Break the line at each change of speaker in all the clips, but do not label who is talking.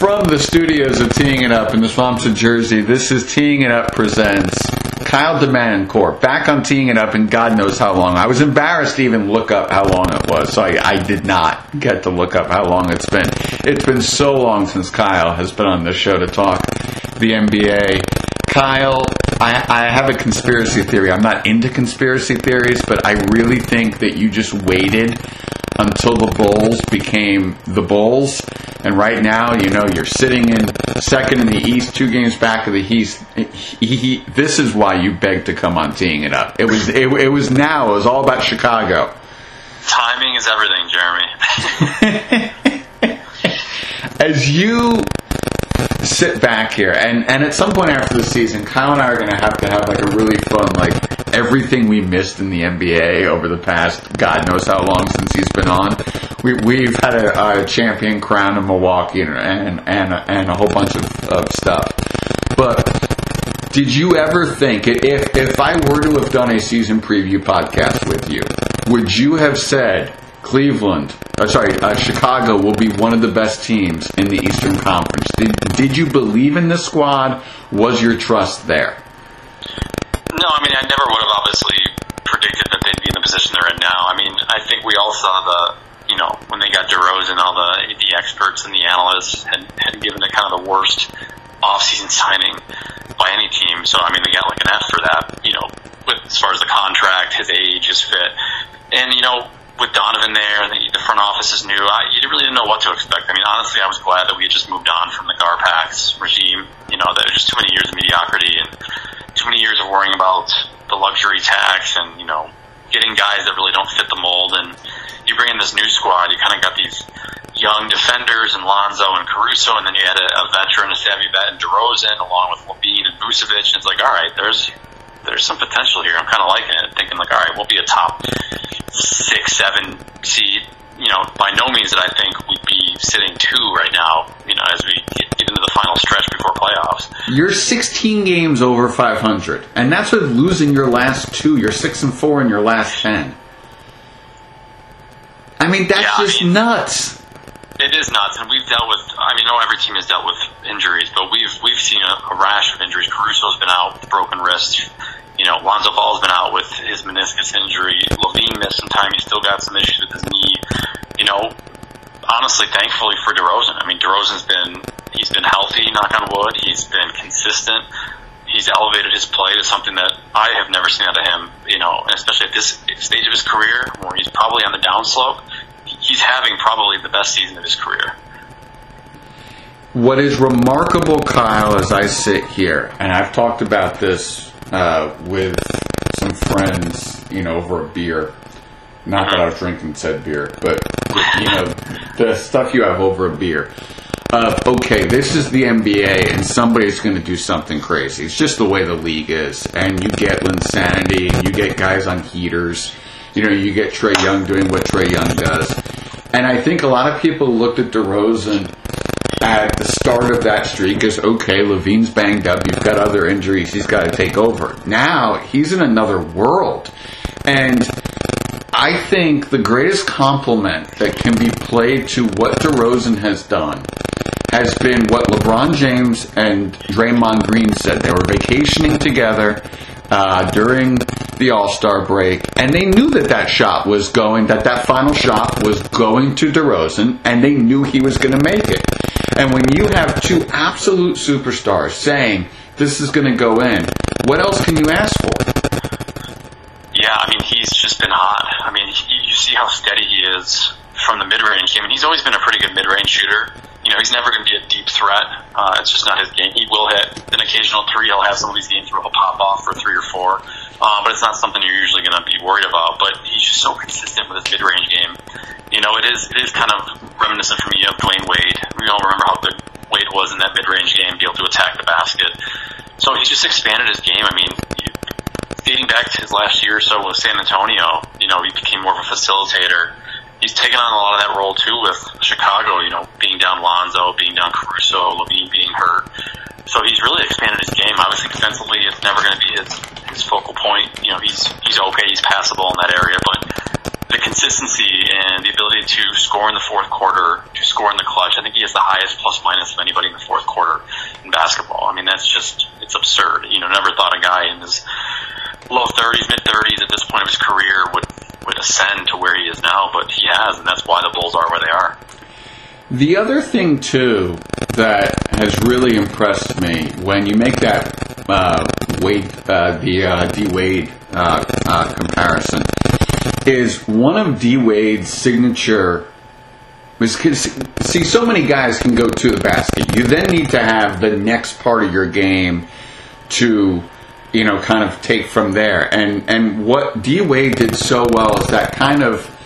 From the studios of Teeing It Up in the swamps of Jersey, this is Teeing It Up presents Kyle Demancourt back on Teeing It Up, and God knows how long. I was embarrassed to even look up how long it was, so I, I did not get to look up how long it's been. It's been so long since Kyle has been on this show to talk the NBA. Kyle, I, I have a conspiracy theory. I'm not into conspiracy theories, but I really think that you just waited until the Bulls became the Bulls. And right now, you know, you're sitting in second in the East, two games back of the East. He, he, this is why you begged to come on teeing it up. It was it, it was now. It was all about Chicago.
Timing is everything, Jeremy.
As you sit back here, and, and at some point after the season, Kyle and I are going to have to have like a really fun, like everything we missed in the NBA over the past God knows how long since he's been on. We, we've had a, a champion crown in Milwaukee and, and, and, and a whole bunch of, of stuff. But did you ever think, if, if I were to have done a season preview podcast with you, would you have said Cleveland, uh, sorry, uh, Chicago will be one of the best teams in the Eastern Conference. Did, did you believe in this squad? Was your trust there?
No, I mean, I never would have obviously predicted that they'd be in the position they're in now. I mean, I think we all saw the, you know, when they got DeRozan, all the the experts and the analysts had, had given it kind of the worst offseason signing by any team. So, I mean, they got like an F for that, you know, with, as far as the contract, his age, his fit. And, you know, with Donovan there and the, the front office is new, I you really didn't know what to expect. I mean, honestly, I was glad that we had just moved on from the Garpax regime. You know, was just too many years of mediocrity and too many years of worrying about the luxury tax and you know getting guys that really don't fit the mold. And you bring in this new squad, you kind of got these young defenders and Lonzo and Caruso, and then you had a, a veteran, a savvy vet, and DeRozan, along with LaVine and Vucevic. And it's like, all right, there's there's some potential here. I'm kind of liking it, thinking like, all right, we'll be a top six, seven seed. You know, by no means that I think we'd be sitting two right now. You know, as we get, get into the final stretch before playoffs.
You're 16 games over 500, and that's with losing your last two. You're six and four in your last ten. I mean, that's
Yeah, I
just
mean-
nuts.
It is nuts, and we've dealt with. I mean, know every team has dealt with injuries, but we've we've seen a, a rash of injuries. Caruso's been out with broken wrist. You know, Lonzo Ball's been out with his meniscus injury. LaVine missed some time. He's still got some issues with his knee. You know, honestly, thankfully for DeRozan. I mean, DeRozan's been he's been healthy. Knock on wood. He's been consistent. He's elevated his play to something that I have never seen out of him. You know, especially at this stage of his career, where he's probably on the downslope. He's having probably the best season of his career.
What is remarkable, Kyle, as I sit here, and I've talked about this uh, with some friends, you know, over a beer. Not that I was drinking said beer, but you know, the stuff you have over a beer. Uh, okay, this is the NBA, and somebody's going to do something crazy. It's just the way the league is, and you get insanity, and you get guys on heaters. You know, you get Trae Young doing what Trae Young does, and I think a lot of people looked at DeRozan at the start of that streak as okay, LaVine's banged up, you've got other injuries, he's got to take over. Now he's in another world. And I think the greatest compliment that can be played to what DeRozan has done has been what LeBron James and Draymond Green said. They were vacationing together uh, during the All Star break, and they knew that that shot was going, that that final shot was going to DeRozan, and they knew he was going to make it. And when you have two absolute superstars saying this is going to go in, what else can you ask for?
Yeah, I mean, he's just been hot. I mean, you see how steady he is from the mid-range game, and he's always been a pretty good mid-range shooter. You know, he's never going to be a deep threat. Uh, it's just not his game. He will hit an occasional three. He'll have some of these games where he'll pop off for three or four, uh, but it's not something you're usually going to be worried about. But he's just so consistent with his mid-range game. You know, it is it is kind of reminiscent for me of Dwyane Wade. We all remember how good Wade was in that mid-range game, be able to attack the basket. So he's just expanded his game. I mean, you, dating back to his last year or so with San Antonio, you know, he became more of a facilitator. He's taken on a lot of that role too with Chicago, you know, being down Lonzo, being down Caruso, LaVine being hurt. So he's really expanded his game. Obviously, defensively, it's never going to be his, his focal point. You know, he's he's okay, he's passable in that area, but the consistency and the ability to score in the fourth quarter, to score in the clutch. I think he has the highest plus minus of anybody in the fourth quarter in basketball. I mean, that's just it's absurd. You know, never thought a guy in his low 30s, mid 30s at this point of his career would would ascend to where he is but he has, and that's why the Bulls are where they are.
The other thing too that has really impressed me when you make that uh, Wade, uh, the uh, D Wade uh, uh, comparison, is one of D Wade's signature. See, so many guys can go to the basket. You then need to have the next part of your game to, you know, kind of take from there. And and what D Wade did so well is that kind of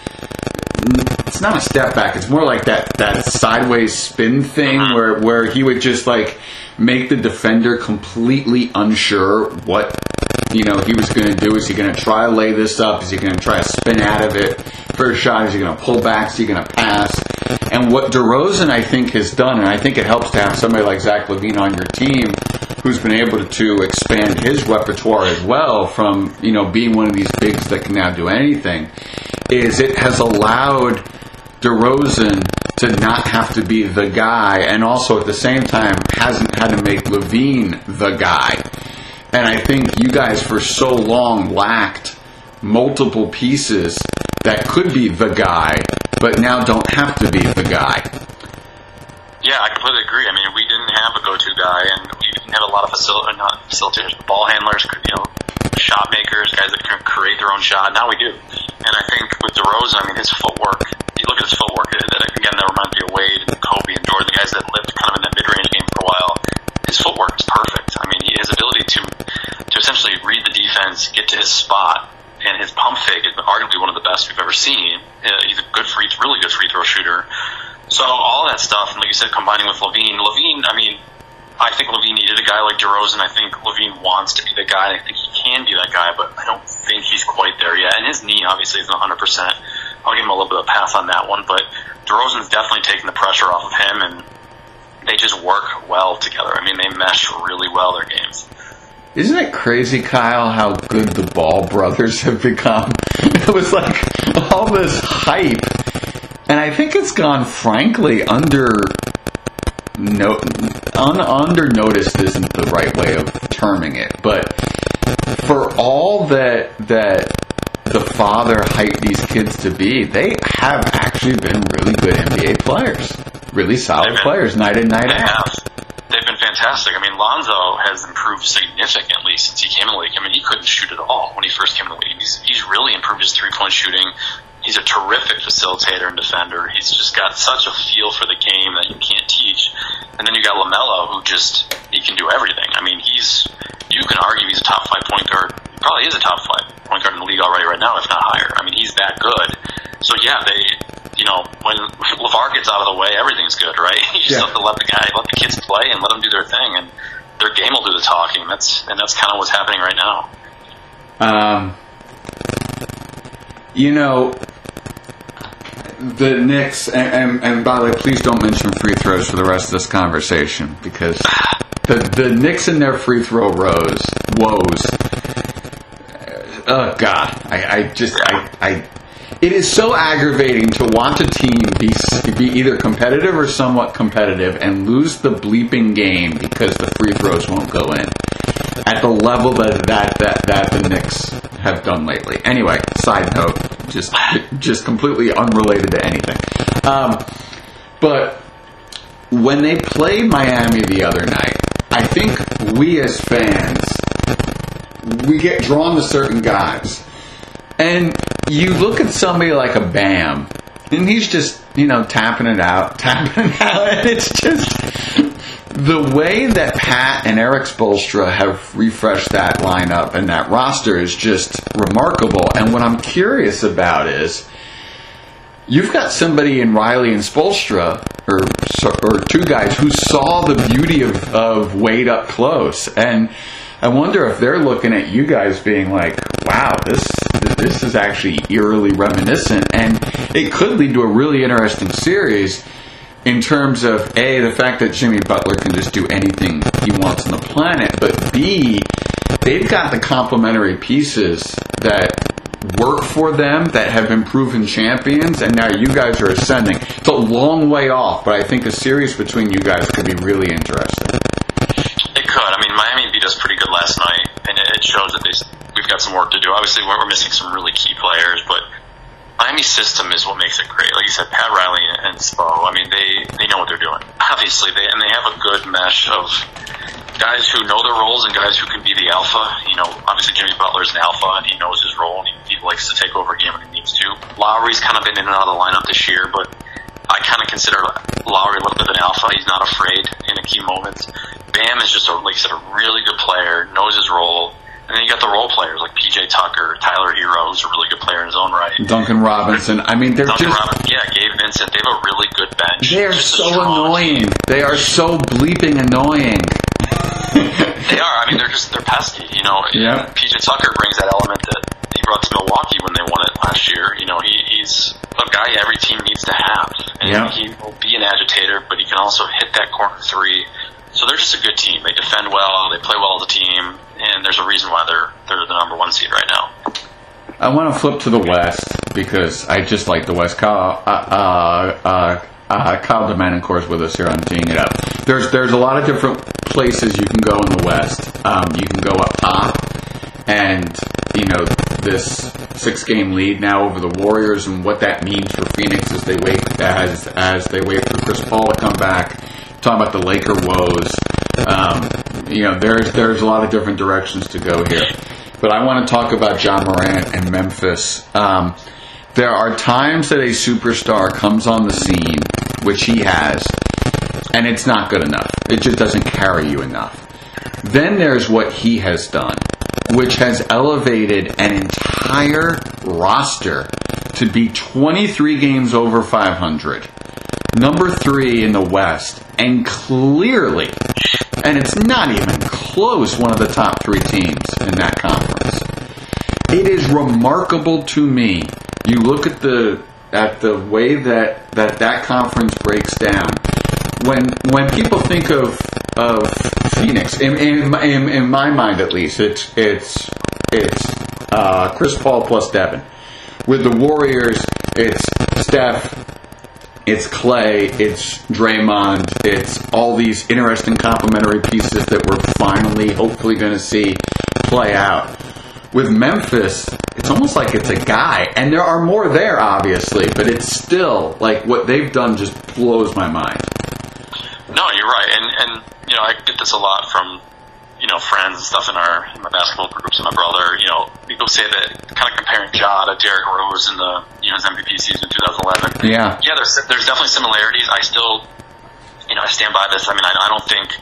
it's not a step back. It's more like that that sideways spin thing uh-huh. where where he would just like make the defender completely unsure what you know he was going to do. Is he going to try to lay this up? Is he going to try to spin out of it First shot? Is he going to pull back? Is he going to pass? And what DeRozan I think has done, and I think it helps to have somebody like Zach LaVine on your team who's been able to expand his repertoire as well from you know being one of these bigs that can now do anything is it has allowed DeRozan to not have to be the guy, and also at the same time hasn't had to make LaVine the guy. And I think you guys for so long lacked multiple pieces that could be the guy, but now don't have to be the guy.
Yeah, I completely agree. I mean, we didn't have a go-to guy, and we didn't have a lot of not facilitators, ball handlers, you know, shot makers, guys that can create their own shot. Now we do. And I think with DeRozan, I mean, his footwork, you look at his footwork, that again, that reminds me of Wade and Kobe and Jordan, the guys that lived kind of in that mid-range game for a while. His footwork is perfect. I mean, his ability to, to essentially read the defense, get to his spot, and his pump fake is arguably one of the best we've ever seen. Uh, he's a good free, really good free throw shooter. So all that stuff, and like you said, combining with LaVine, LaVine, I mean, I think LaVine needed a guy like DeRozan. I think LaVine wants to be the guy. I think he can be that guy, but I don't think he's quite there yet. And his knee obviously isn't 100%. I'll give him a little bit of a pass on that one, but DeRozan's definitely taking the pressure off of him, and they just work well together. I mean, they mesh really well their games.
Isn't it crazy, Kyle, how good the Ball brothers have become? It was like all this hype, and I think it's gone frankly under no un, under noticed isn't the right way of terming it, but for all that that the father hyped these kids to be, they have actually been really good NBA players, really solid
been-
players, night in night
They
out.
have. They've been fantastic. I mean, Lonzo has improved significantly since he came in the league. I mean, he couldn't shoot at all when he first came in the league. He's, he's really improved his three point shooting. He's a terrific facilitator and defender. He's just got such a feel for the game that you can't teach. And then you got Lamelo, who just he can do everything. I mean, he's you can argue he's a top five point guard. He probably is a top five point guard in the league already right now, if not higher. I mean, he's that good. So yeah, they you know when Levar gets out of the way, everything's good, right? You just
Yeah.
have to let the guy, let the kids play, and let them do their thing, and their game will do the talking. That's and that's kind of what's happening right now.
Um, you know, the Knicks, and, and, and by the way, please don't mention free throws for the rest of this conversation because the the Knicks and their free throw rows woes. Oh God, I, I just I, I it is so aggravating to watch a team be be either competitive or somewhat competitive and lose the bleeping game because the free throws won't go in at the level that that that, that the Knicks have done lately. Anyway, side note, just just completely unrelated to anything. Um, but when they played Miami the other night, I think we as fans we get drawn to certain guys. And you look at somebody like a Bam, and he's just, you know, tapping it out, tapping it out, and it's just the way that Pat and Erik Spoelstra have refreshed that lineup and that roster is just remarkable. And what I'm curious about is you've got somebody in Riley and Spoelstra, or or two guys who saw the beauty of, of Wade up close, and I wonder if they're looking at you guys being like, "Wow, this this is actually eerily reminiscent," and it could lead to a really interesting series in terms of a the fact that Jimmy Butler can just do anything he wants on the planet, but b they've got the complementary pieces that work for them that have been proven champions, and now you guys are ascending. It's a long way off, but I think a series between you guys could be really interesting.
It could. I mean, Miami beat us pretty good last night, and it shows that they, we've got some work to do. Obviously, we're missing some really key players, but Miami's system is what makes it great. Like you said, Pat Riley and Spo. I mean, they they know what they're doing. Obviously, they and they have a good mesh of guys who know their roles and guys who can be the alpha. You know, obviously Jimmy Butler's an alpha and he knows his role and he, he likes to take over a game when he needs to. Lowry's kind of been in and out of the lineup this year, but I kind of consider Lowry a little bit of an alpha. He's not afraid in the key moments. Bam is just a like I said, a really good player, knows his role. And then you got the role players like PJ Tucker, Tyler Herro, who's a really good player in his own right.
Duncan Robinson. I mean, they're
Duncan
just.
Robinson, yeah, Gabe Vincent. They have a really good bench.
They are
Just
so annoying.
team.
They are so bleeping annoying.
They are. I mean, they're just they're pesky. You know,
Yeah.
PJ Tucker brings that element that he brought to Milwaukee when they won it last year. You know, he, he's a guy every team needs to have, and
Yeah.
he will be an agitator, but he can also hit that corner three. So they're just a good team. They defend well. They play well as a team, and there's a reason why they're they're the number one seed right now.
I want to flip to the West because I just like the West. Kyle, uh, uh, uh, uh, Kyle is with us here on Teeing It Up. There's there's a lot of different places you can go in the West. Um, you can go up top, and you know this six game lead now over the Warriors and what that means for Phoenix as they wait as as they wait for Chris Paul to come back. Talking about the Laker woes. Um, you know, there's there's a lot of different directions to go here. But I want to talk about Ja Morant and Memphis. Um, there are times that a superstar comes on the scene, which he has, and it's not good enough. It just doesn't carry you enough. Then there's what he has done, which has elevated an entire roster to be 23 games over 500, number three in the West, and clearly, and it's not even close, one of the top three teams in that conference. It is remarkable to me. You look at the at the way that that, that conference breaks down. When when people think of of Phoenix, in, in, my- in, in my mind at least, it's it's it's uh, Chris Paul plus Devin. With the Warriors, it's Steph, it's Klay, it's Draymond, it's all these interesting complementary pieces that we're finally, hopefully, going to see play out. With Memphis, it's almost like it's a guy, and there are more there, obviously, but it's still like what they've done just blows my mind.
No, you're right, and and you know I get this a lot from you know friends and stuff in our in my basketball groups and my brother. You know, people say that kind of comparing Ja to Derrick Rose in the you know his MVP season in 2011.
Yeah.
yeah, there's there's definitely similarities. I still, you know, I stand by this. I mean, I, I don't think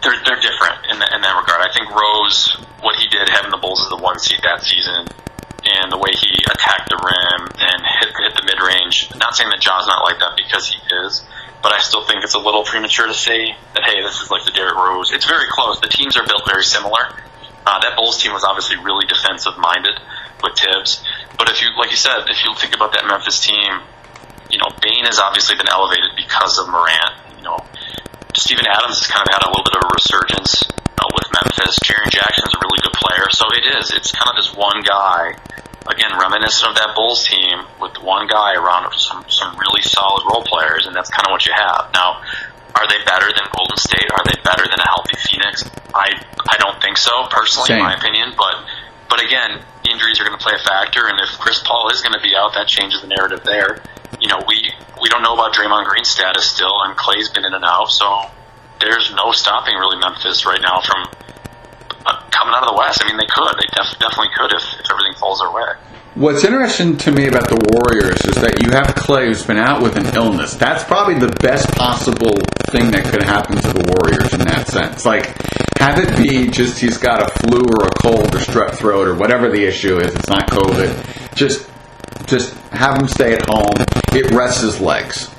they're they're different in that, in that regard. I think Rose, what he did having the Bulls as the one seed that season, and the way he attacked the rim and hit hit the mid range. Not saying that Ja's not like that because he is, but I still think it's a little premature to say that hey, this is like the Derrick Rose. It's very close. The teams are built very similar. Uh, that Bulls team was obviously really defensive minded with Thibs, but if you like you said, if you think about that Memphis team, you know Bane has obviously been elevated because of Morant. You know, Steven Adams has kind of had a little bit of a resurgence uh, with Memphis. Jaren Jackson's a really good player, so it is. It's kind of this one guy, again, reminiscent of that Bulls team with one guy around some some really solid role players, and that's kind of what you have now. Are they better than Golden State? Are they better than a healthy Phoenix? I I don't think so, personally,
Same.
in my opinion. But but again, injuries are going to play a factor, and if Chris Paul is going to be out, that changes the narrative there. You know, we we don't know about Draymond Green's status still, and Klay's been in and out, so there's no stopping really Memphis right now from coming out of the West. I mean, they could, they def- definitely could if, if everything falls their way.
What's interesting to me about the Warriors is that you have Klay who's been out with an illness. That's probably the best possible thing that could happen to the Warriors in that sense. Like, have it be just he's got a flu or a cold or strep throat or whatever the issue is. It's not COVID. Just, just have him stay at home. It rests his legs.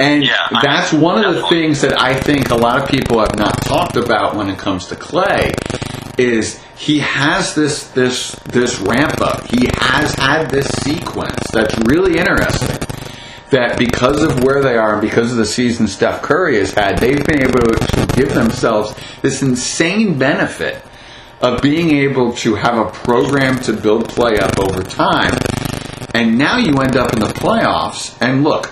And
Yeah,
that's one of the things that I think a lot of people have not talked about when it comes to Klay is he has this this this ramp up. He has had this sequence that's really interesting. That because of where they are and because of the season Steph Curry has had, they've been able to give themselves this insane benefit of being able to have a program to build Klay up over time. And now you end up in the playoffs. And look,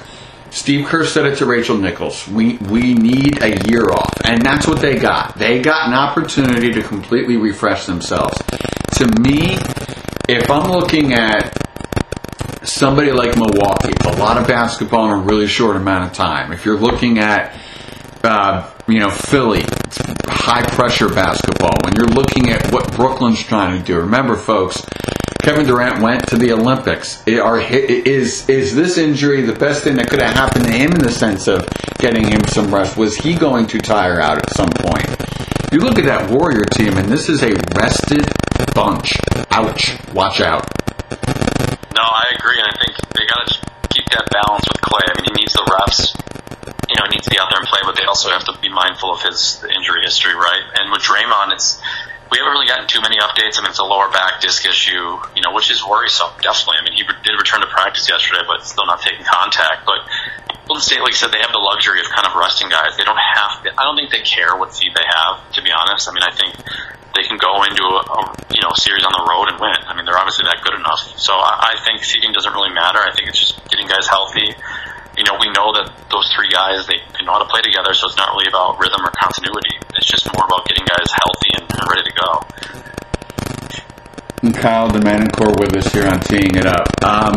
Steve Kerr said it to Rachel Nichols. We we need a year off, and that's what they got. They got an opportunity to completely refresh themselves. To me, if I'm looking at somebody like Milwaukee, a lot of basketball in a really short amount of time. If you're looking at uh, you know Philly, high pressure basketball. When you're looking at what Brooklyn's trying to do, remember, folks. Kevin Durant went to the Olympics. Are, is is this injury the best thing that could have happened to him in the sense of getting him some rest? Was he going to tire out at some point? You look at that Warrior team, and this is a rested bunch. Ouch! Watch out.
No, I agree, and I think they got to keep that balance with Klay. I mean, he needs the reps. You know, he needs to be out there and play, but they also have to be mindful of his injury history, right? And with Draymond, it's we haven't really gotten too many updates. I mean, it's a lower back disc issue, you know, which is worrisome, definitely. I mean, he did return to practice yesterday, but still not taking contact. But Golden State, like I said, they have the luxury of kind of resting guys. They don't have to, I don't think they care what seed they have, to be honest. I mean, I think they can go into a, a you know series on the road and win. I mean, they're obviously that good enough. So I, I think seeding doesn't really matter. I think it's just getting guys healthy you know, we know that those three guys, they, they know how to play together, so it's not really about rhythm or continuity. It's just more about getting guys healthy and, and ready to go.
And Kyle Domenicore with us here on Teeing It Up. Um,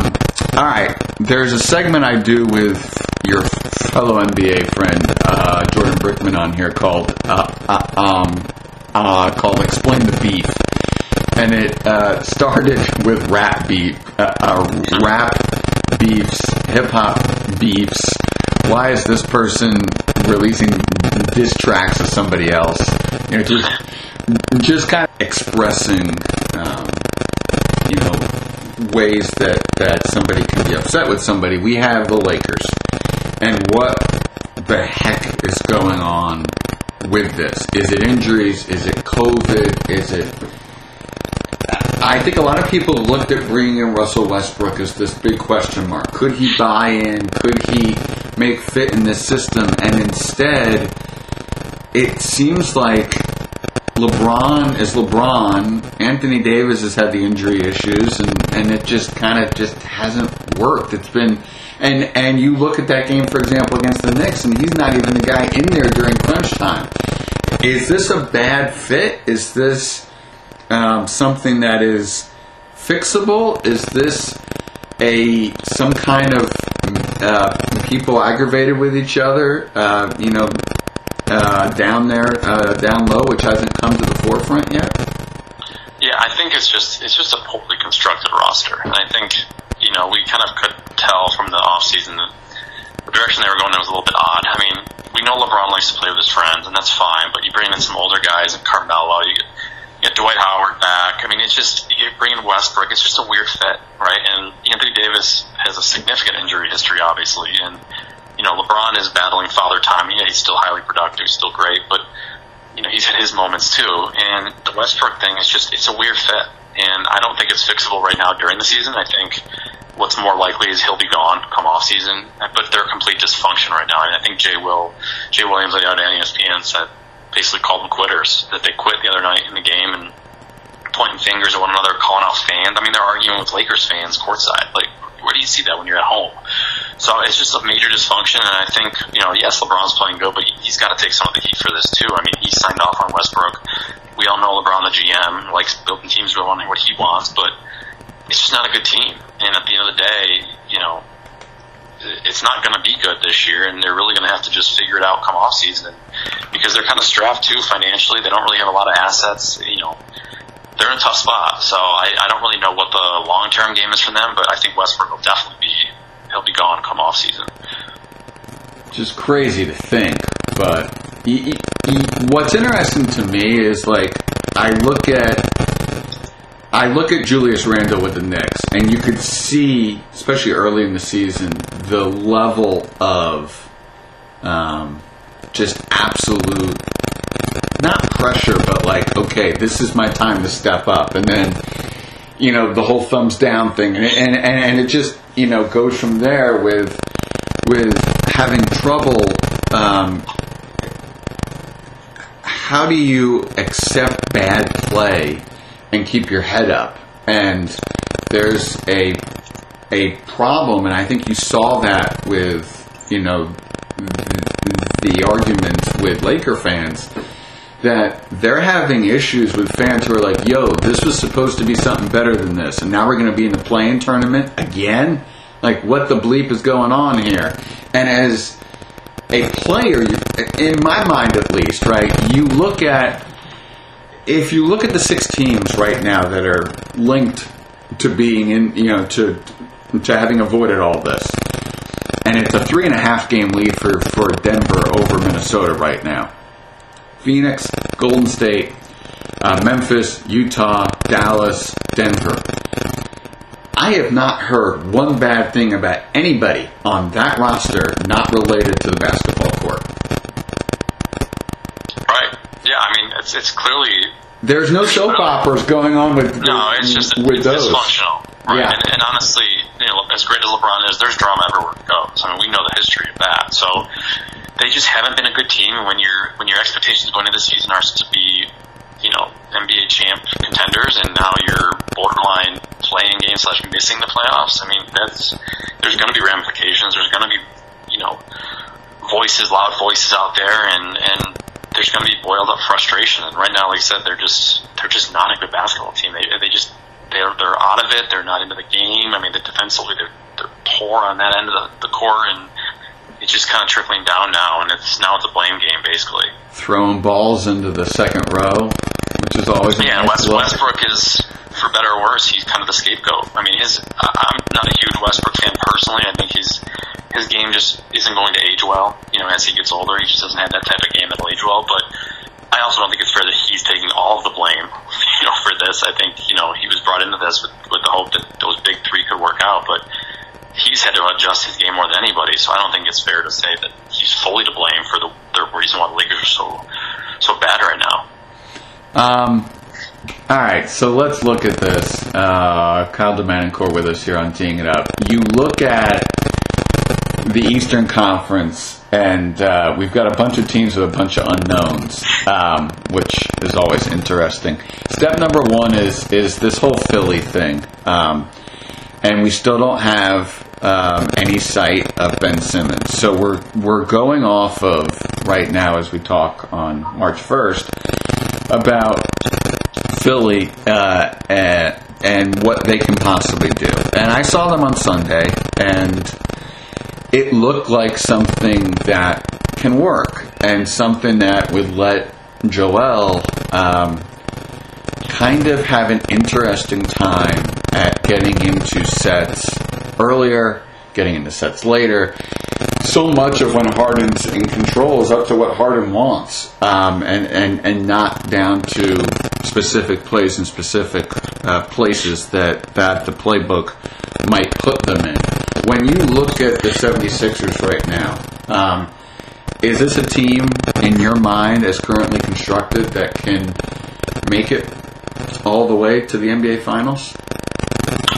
all right, there's a segment I do with your fellow NBA friend uh, Jordan Brickman on here called uh, uh, um, uh, called "Explain the Beef," and it uh, started with rap beef, uh, rap beefs, hip hop beefs. Why is this person releasing diss tracks of somebody else? You know, just just kind of expressing, um, you know, ways that that somebody can be upset with somebody. We have the Lakers, and what the heck is going on with this? Is it injuries? Is it COVID? Is it I think a lot of people looked at bringing in Russell Westbrook as this big question mark. Could he buy in? Could he make fit in this system? And instead, it seems like LeBron is LeBron. Anthony Davis has had the injury issues, and, and it just kind of just hasn't worked. It's been and and you look at that game, for example, against the Knicks, and he's not even the guy in there during crunch time. Is this a bad fit? Is this um, something that is fixable? Is this a some kind of uh, people aggravated with each other? Uh, you know, uh, down there, uh, down low, which hasn't come to the forefront yet.
Yeah, I think it's just it's just a poorly constructed roster, and I think you know we kind of could tell from the off season that the direction they were going in was a little bit odd. I mean, we know LeBron likes to play with his friends, and that's fine. But you bring in some older guys and Carmelo, you get Dwight Howard back. I mean, it's just you bring in Westbrook. It's just a weird fit, right? And Anthony Davis has a significant injury history, obviously, and you know LeBron is battling father time. Yeah, he's still highly productive, he's still great, but you know he's had his moments too. And the Westbrook thing is just it's a weird fit, and I don't think it's fixable right now during the season. I think what's more likely is he'll be gone come off season, but they're complete dysfunction right now. And I think Jay will Jay Williams on ESPN said basically called them quitters. That they quit the other night in the game and pointing fingers at one another, calling out fans. I mean, they're arguing with Lakers fans courtside. Like, where do you see that when you're at home? So it's just a major dysfunction, and I think you know, yes, LeBron's playing good, but he's got to take some of the heat for this too. I mean, he signed off on Westbrook. We all know LeBron, the GM, likes building teams around what he wants, but it's just not a good team. And at the end of the day, you know, it's not going to be good this year, and they're really going to have to just figure it out come off season because they're kind of strapped too financially. They don't really have a lot of assets. You know, they're in a tough spot. So I, I don't really know what the long term game is for them, but I think Westbrook will definitely be he'll be gone come off season.
Just crazy to think, but what's interesting to me is like I look at I look at Julius Randle with the Knicks, and you could see, especially early in the season, the level of um, just absolute, not pressure, but like, okay, this is my time to step up. And then, you know, the whole thumbs down thing. And, and, and it just, you know, goes from there with, with having trouble um, how do you accept bad play and keep your head up? And there's a a problem, and I think you saw that with you know the arguments with Laker fans that they're having issues with fans who are like, "Yo, this was supposed to be something better than this, and now we're going to be in the play-in tournament again." Like, what the bleep is going on here? And as a player, in my mind at least, right, you look at if you look at the six teams right now that are linked to being in, you know, to to having avoided all this, and it's a three and a half game lead for for Denver over Minnesota right now. Phoenix, Golden State, uh, Memphis, Utah, Dallas, Denver. I have not heard one bad thing about anybody on that roster not related to the basketball court.
Right. Yeah, I mean, it's, it's clearly.
There's no soap operas going on with
No, it's just
with
it's
those.
dysfunctional. Right.
Yeah.
And, and honestly, you know, as great as LeBron is, there's drama everywhere it goes. I mean, we know the history of that. So they just haven't been a good team. And when your when your expectations going into the season are to be, you know, NBA champ contenders, and now you're borderline playing games slash missing the playoffs. I mean, that's there's going to be ramifications. There's going to be, you know, voices, loud voices out there, and and there's going to be boiled up frustration. And right now, like I said, they're just they're just not a good basketball team. They they just they're they're out of it. They're not into the game. I mean, the defensively they're they're poor on that end of the, the court, and it's just kind of trickling down now. And it's now it's a blame game basically.
Throwing balls into the second row, which is always a
Yeah,
nice
West,
look.
Westbrook is, for better or worse, he's kind of the scapegoat. I mean, his I'm not a huge Westbrook fan personally. I think he's his game just isn't going to age well. You know, as he gets older, he just doesn't have that type of game that'll age well. But I also don't think it's fair that he's taking all of the blame, you know, for this. I think you know he was brought into this with with the hope that those big three could work out, but. He's had to adjust his game more than anybody, so I don't think it's fair to say that he's fully to blame for the, the reason why the Lakers are so so bad right now.
Um, all right, so let's look at this. Uh, Kyle Demanencore with us here on Teeing It Up. You look at the Eastern Conference, and uh, we've got a bunch of teams with a bunch of unknowns, um, which is always interesting. Step number one is is this whole Philly thing, um, and we still don't have um, any sight of Ben Simmons. So we're we're going off of right now as we talk on March first about Philly uh, and, and what they can possibly do. And I saw them on Sunday, and it looked like something that can work and something that would let Joel um, kind of have an interesting time at getting into sets earlier, getting into sets later. So much of when Harden's in control is up to what Harden wants, um, and, and, and not down to specific plays and specific uh, places that, that the playbook might put them in. When you look at the 76ers right now, um, is this a team in your mind as currently constructed that can make it all the way to the NBA Finals?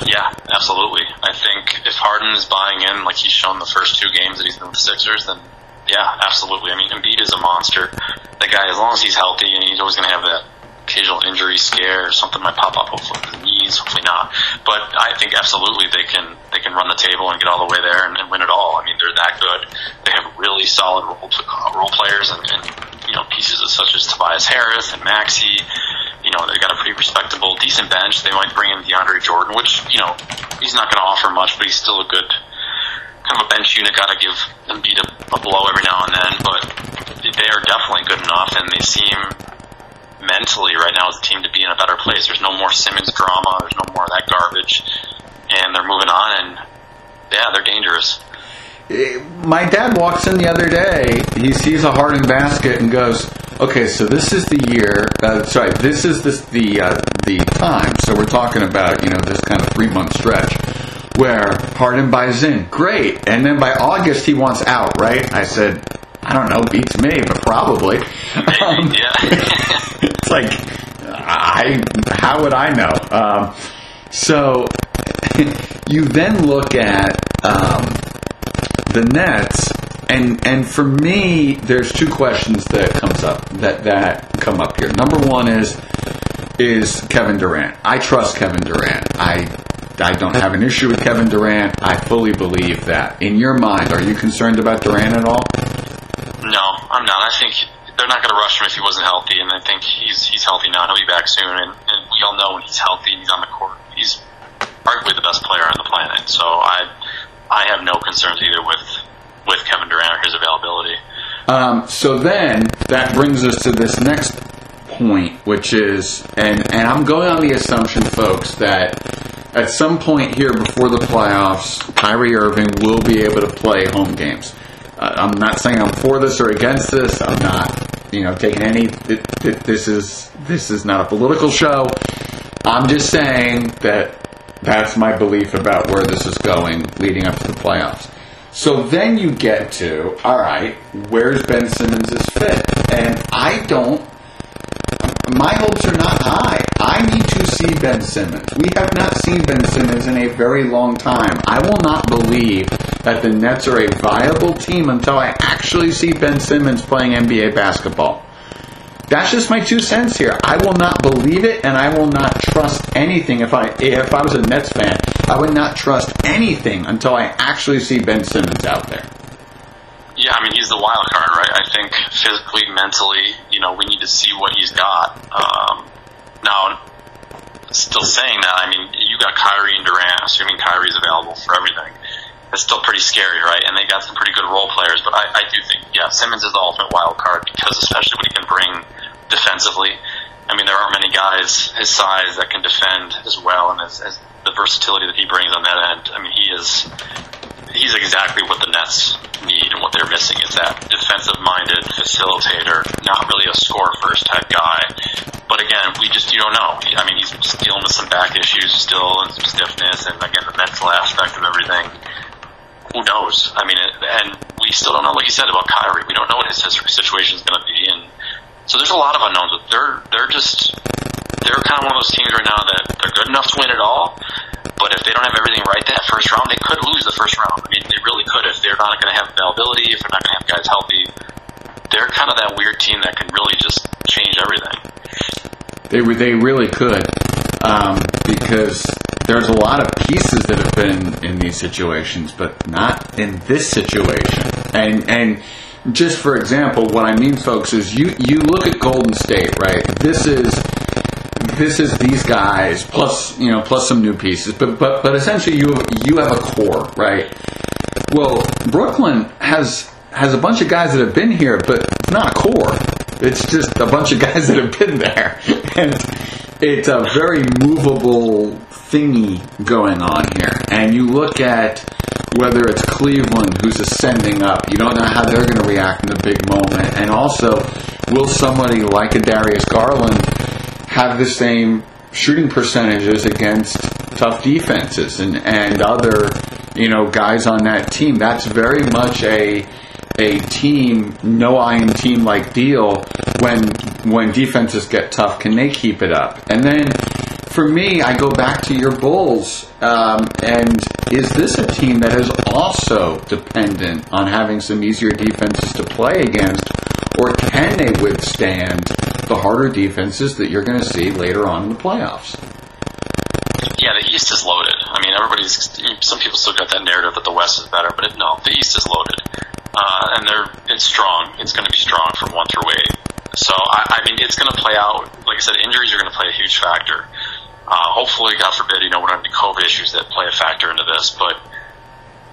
Yeah, absolutely. I think if Harden is buying in, like he's shown the first two games that he's been with the Sixers, then yeah, absolutely. I mean, Embiid is a monster. The guy, as long as he's healthy, and he's always going to have that occasional injury scare or something might pop up. Hopefully, knees, hopefully not. But I think absolutely they can can run the table and get all the way there and, and win it all. I mean, they're that good. They have really solid role uh, role players and, and you know pieces such as Tobias Harris and Maxey. You know, they've got a pretty respectable, decent bench. They might bring in DeAndre Jordan, which you know he's not going to offer much, but he's still a good kind of a bench unit. Got to give Embiid a, a blow every now and then, but they are definitely good enough, and they seem mentally right now as a team to be in a better place. There's no more Simmons drama. There's no more of that garbage, and they're moving on. And yeah, they're dangerous.
My dad walks in the other day. He sees a Harden basket and goes, "Okay, so this is the year. Uh, sorry, this is this the uh, the time. So we're talking about you know this kind of three month stretch where Harden buys in. Great, and then by August he wants out. Right? I said, I don't know, beats me, but probably. Um,
yeah.
it's like I how would I know? Um, so you then look at um, the Nets, and and for me, there's two questions that comes up that that come up here. Number one is is Kevin Durant. I trust Kevin Durant. I I don't have an issue with Kevin Durant. I fully believe that. In your mind, are you concerned about Durant at all?
No, I'm not. I think they're not going to rush him if he wasn't healthy, and I think he's he's healthy now. He'll be back soon, and, and we all know when he's healthy, he's on the court. He's arguably the best player on the planet. So I I have no concerns either with with Kevin Durant or his availability.
Um, so then that brings us to this next point, which is, and and I'm going on the assumption, folks, that at some point here before the playoffs, Kyrie Irving will be able to play home games. Uh, I'm not saying I'm for this or against this. I'm not, you know, taking any. This is this is not a political show. I'm just saying that that's my belief about where this is going leading up to the playoffs. So then you get to, all right, where's Ben Simmons' fit? And I don't, my hopes are not high. I need to see Ben Simmons. We have not seen Ben Simmons in a very long time. I will not believe that the Nets are a viable team until I actually see Ben Simmons playing NBA basketball. That's just my two cents here. I will not believe it, and I will not trust anything. If I if I was a Nets fan, I would not trust anything until I actually see Ben Simmons out there.
Yeah, I mean he's the wild card, right? I think physically, mentally, you know, we need to see what he's got. Um, now, still saying that, I mean, you got Kyrie and Durant, assuming Kyrie's available for everything. It's still pretty scary, right? And they got some pretty good role players, but I, I do think, yeah, Simmons is the ultimate wild card because especially what he can bring defensively. I mean, there aren't many guys his size that can defend as well, and as, as the versatility that he brings on that end. I mean, he is he's exactly what the Nets need and what they're missing is that defensive-minded facilitator, not really a score-first type guy. But again, we just you don't know. I mean, he's dealing with some back issues still and some stiffness, and again the mental aspect of everything. Who knows? I mean, and we still don't know. Like you said about Kyrie, we don't know what his situation is going to be, and so there's a lot of unknowns. But they're they're just they're kind of one of those teams right now that they're good enough to win it all, but if they don't have everything right that first round, they could lose the first round. I mean, they really could if they're not going to have availability, if they're not going to have guys healthy. They're kind of that weird team that can really just change everything.
They they really could, um, because there's a lot of pieces that have been in these situations, but not in this situation. And and just for example, what I mean, folks, is you you look at Golden State, right? This is this is these guys plus you know plus some new pieces, but but but essentially you you have a core, right? Well, Brooklyn has has a bunch of guys that have been here, but it's not a core. It's just a bunch of guys that have been there, and it's a very movable thingy going on here. And you look at whether it's Cleveland who's ascending up, you don't know how they're going to react in the big moment, and also will somebody like a Darius Garland have the same shooting percentages against tough defenses and, and other you know guys on that team. That's very much a a team no iron team like deal when when defenses get tough. Can they keep it up? And then for me, I go back to your Bulls. Um, and is this a team that is also dependent on having some easier defenses to play against, or can they withstand the harder defenses that you're going to see later on in the playoffs?
Yeah, the East is loaded. I mean, everybody's. Some people still got that narrative that the West is better, but it, no, the East is loaded, uh, and they're it's strong. It's going to be strong from one through eight. So I, I mean, it's going to play out. Like I said, injuries are going to play a huge factor. Uh, hopefully, God forbid, you know, we don't have COVID issues that play a factor into this, but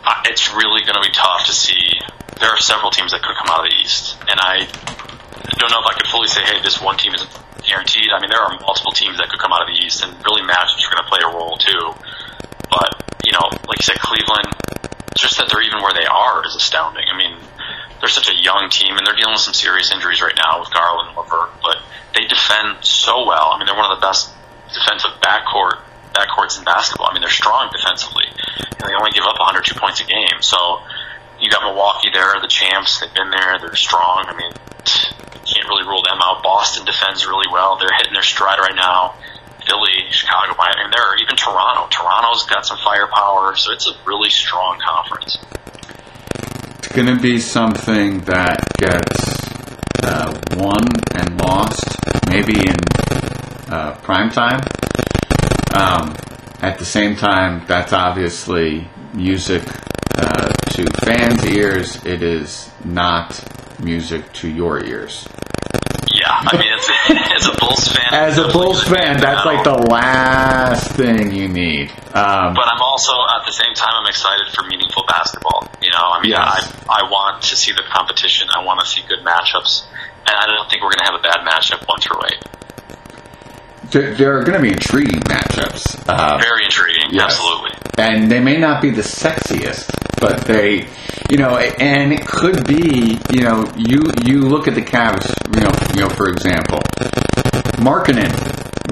uh, it's really going to be tough to see. There are several teams that could come out of the East, and I don't know if I could fully say, hey, this one team is guaranteed. I mean, there are multiple teams that could come out of the East, and really matchups are going to play a role too. But you know, like you said, Cleveland, just that they're even where they are is astounding. I mean, they're such a young team, and they're dealing with some serious injuries right now with Garland and Levert, but they defend so well. I mean, they're one of the best defensive backcourt backcourts in basketball. I mean, they're strong defensively. And they only give up 102 points a game. So you got Milwaukee there, the champs. They've been there. They're strong. I mean, can't really rule them out. Boston defends really well. They're hitting their stride right now. Philly, Chicago, Miami, and there, even Toronto. Toronto's got some firepower, so it's a really strong conference.
It's going to be something that gets uh, won and lost, maybe in uh, prime time. Um, at the same time, that's obviously music uh, to fans' ears. It is not music to your ears.
Yeah, I mean, it's, as a Bulls fan,
As a Bulls fan, that's like the last thing you need. Um,
But I'm also at the same time I'm excited for meaningful basketball. You know, I mean,
Yes.
I I want to see the competition. I want to see good matchups, and I don't think we're going to have a bad matchup one through eight.
There, there are going to be intriguing matchups. Uh,
Very intriguing,
Yes.
absolutely.
and they may not be the sexiest, but they, you know, and it could be, you know, you you look at the Cavs, you know, you know, for example, Markkanen.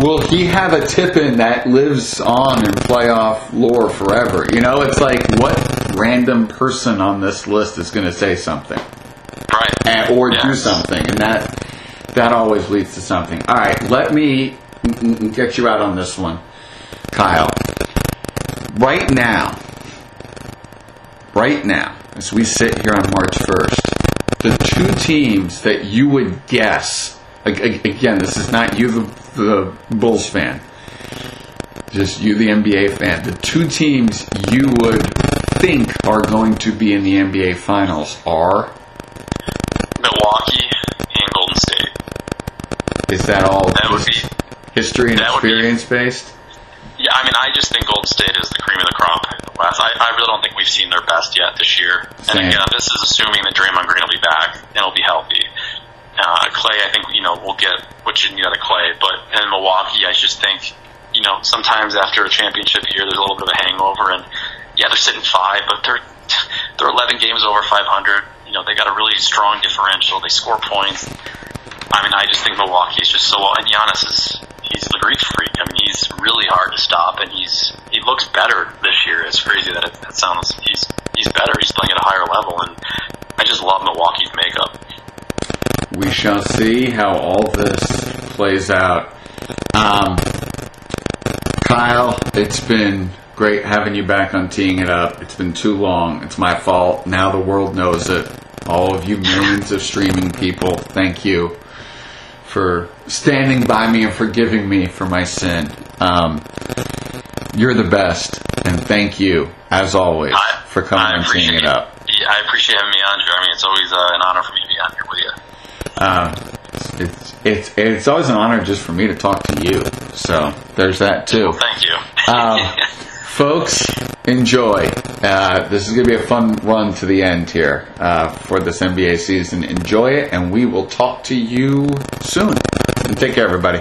Will he have a tip in that lives on in playoff lore forever? You know, it's like what random person on this list is going to say something
Right.
and, or do something, and that that always leads to something. All right, let me get you out on this one, Kyle. Right now, right now, as we sit here on March first, the two teams that you would guess. ag- ag- Again, this is not you, the, the Bulls fan. Just you, the NBA fan. The two teams you would think are going to be in the NBA Finals are
Milwaukee and Golden State.
Is that all
That would be.
History and
that would be-
experience based?
Yeah, I mean, I just think Golden State is the cream of the crop in the West. I, I really don't think we've seen their best yet this year.
Same.
And again, this is assuming that Draymond Green will be back and he'll be healthy. Uh, Klay, I think you know we'll get what you need out of Klay, but in Milwaukee, I just think you know sometimes after a championship year, there's a little bit of a hangover, and yeah, they're sitting five, but they're they're 11 games over 500. You know, they got a really strong differential. They score points. I mean, I just think Milwaukee is just so. Well, and Giannis is he's the Greek freak. I mean, he's really hard to stop, and he's he looks better this year. It's crazy that it, that sounds, he's he's better. He's playing at a higher level, and I just love Milwaukee's makeup.
We shall see how all this plays out. Um, Kyle, it's been great having you back on Teeing It Up. It's been too long. It's my fault. Now the world knows it. All of you millions of streaming people, thank you for standing by me and forgiving me for my sin. Um, you're the best, and thank you, as always,
I,
for coming and Teeing It Up.
Yeah, I appreciate having me on, Jeremy. It's always uh, an honor for me to be on here with you.
Uh, it's it's it's always an honor just for me to talk to you. So there's that too.
Thank you.
Um, folks, enjoy. Uh, this is going to be a fun run to the end here uh, for this NBA season. Enjoy it, and we will talk to you soon. And take care, everybody.